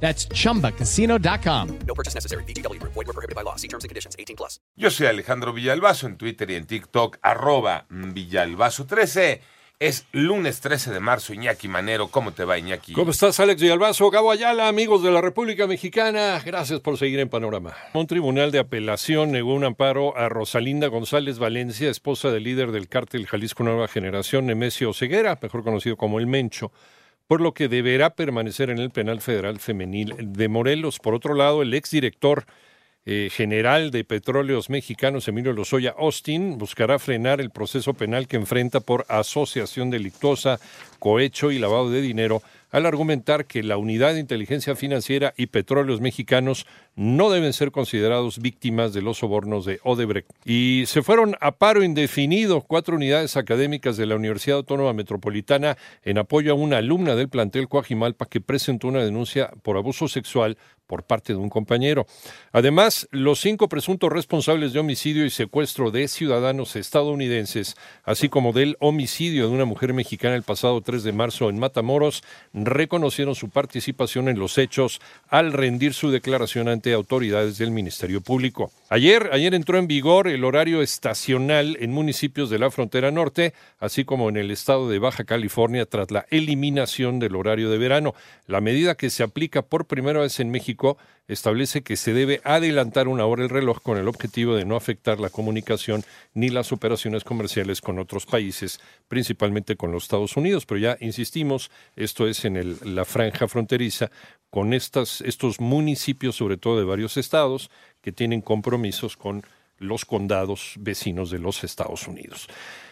That's chumbacasino.com. No purchase necessary. BGW. Void were prohibited by law. See terms and conditions. 18 plus. Yo soy Alejandro Villalbazo en Twitter y en TikTok, arroba Villalbazo13. Es lunes 13 de marzo, Iñaki Manero. ¿Cómo te va, Iñaki? ¿Cómo estás, Alex Villalbazo? Gabo Ayala, amigos de la República Mexicana. Gracias por seguir en Panorama. Un tribunal de apelación negó un amparo a Rosalinda González Valencia, esposa del líder del cártel Jalisco Nueva Generación, Nemesio Ceguera, mejor conocido como El Mencho, por lo que deberá permanecer en el penal federal femenil de Morelos. Por otro lado, el exdirector eh, general de Petróleos Mexicanos, Emilio Lozoya Austin, buscará frenar el proceso penal que enfrenta por asociación delictuosa, cohecho y lavado de dinero al argumentar que la Unidad de Inteligencia Financiera y Petróleos Mexicanos no deben ser considerados víctimas de los sobornos de Odebrecht. Y se fueron a paro indefinido cuatro unidades académicas de la Universidad Autónoma Metropolitana en apoyo a una alumna del plantel Coajimalpa que presentó una denuncia por abuso sexual por parte de un compañero. Además, los cinco presuntos responsables de homicidio y secuestro de ciudadanos estadounidenses, así como del homicidio de una mujer mexicana el pasado 3 de marzo en Matamoros, reconocieron su participación en los hechos al rendir su declaración ante autoridades del Ministerio Público. Ayer, ayer entró en vigor el horario estacional en municipios de la frontera norte, así como en el estado de Baja California tras la eliminación del horario de verano. La medida que se aplica por primera vez en México establece que se debe adelantar una hora el reloj con el objetivo de no afectar la comunicación ni las operaciones comerciales con otros países, principalmente con los Estados Unidos. Pero ya insistimos, esto es en el, la franja fronteriza con estos municipios, sobre todo de varios estados, que tienen compromisos con los condados vecinos de los Estados Unidos.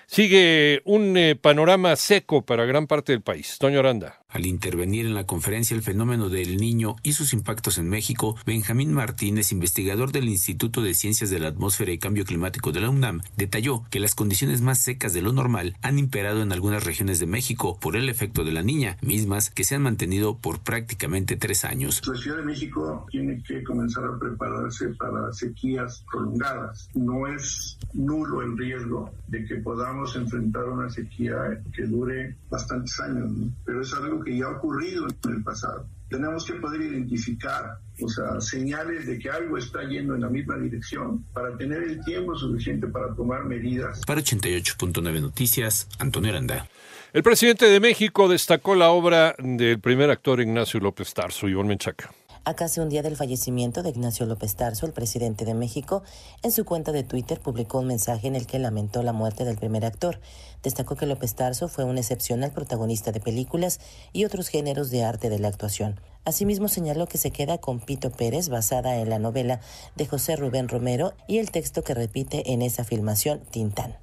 Sigue un eh, panorama seco para gran parte del país. Toño Aranda. Al intervenir en la conferencia El fenómeno del niño y sus impactos en México, Benjamín Martínez, investigador del Instituto de Ciencias de la Atmósfera y Cambio Climático de la UNAM, detalló que las condiciones más secas de lo normal han imperado en algunas regiones de México por el efecto de la niña, mismas que se han mantenido por prácticamente tres años. La Ciudad de México tiene que comenzar a prepararse para sequías prolongadas. No es nulo el riesgo de que podamos enfrentar una sequía que dure bastantes años, pero es algo que ya ha ocurrido en el pasado. Tenemos que poder identificar, o sea, señales de que algo está yendo en la misma dirección para tener el tiempo suficiente para tomar medidas. Para 88.9 Noticias, Antonio Aranda. El presidente de México destacó la obra del primer actor Ignacio López Tarso, Iván Menchaca. A casi un día del fallecimiento de Ignacio López Tarso, el presidente de México, en su cuenta de Twitter publicó un mensaje en el que lamentó la muerte del primer actor. Destacó que López Tarso fue un excepcional protagonista de películas y otros géneros de arte de la actuación. Asimismo señaló que se queda con Pito Pérez, basada en la novela de José Rubén Romero y el texto que repite en esa filmación, Tintán.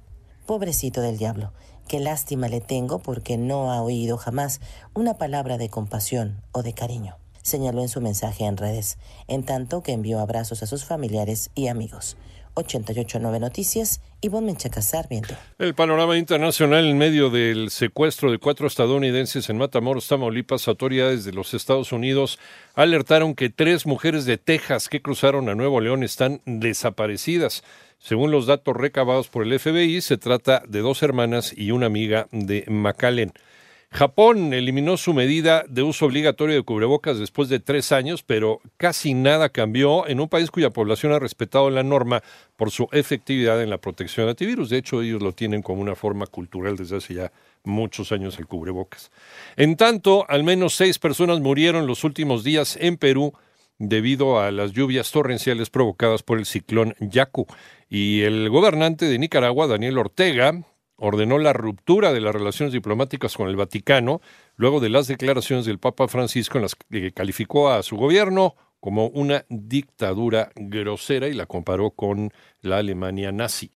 Pobrecito del diablo, qué lástima le tengo porque no ha oído jamás una palabra de compasión o de cariño señaló en su mensaje en redes, en tanto que envió abrazos a sus familiares y amigos. 889 Noticias, Ivonne Menchaca Sarmiento. El panorama internacional en medio del secuestro de cuatro estadounidenses en Matamoros, Tamaulipas, autoridades de los Estados Unidos alertaron que tres mujeres de Texas que cruzaron a Nuevo León están desaparecidas. Según los datos recabados por el FBI, se trata de dos hermanas y una amiga de McAllen. Japón eliminó su medida de uso obligatorio de cubrebocas después de tres años, pero casi nada cambió en un país cuya población ha respetado la norma por su efectividad en la protección antivirus. De hecho, ellos lo tienen como una forma cultural desde hace ya muchos años el cubrebocas. En tanto, al menos seis personas murieron los últimos días en Perú debido a las lluvias torrenciales provocadas por el ciclón Yaku. Y el gobernante de Nicaragua, Daniel Ortega, ordenó la ruptura de las relaciones diplomáticas con el Vaticano luego de las declaraciones del Papa Francisco en las que calificó a su gobierno como una dictadura grosera y la comparó con la Alemania nazi.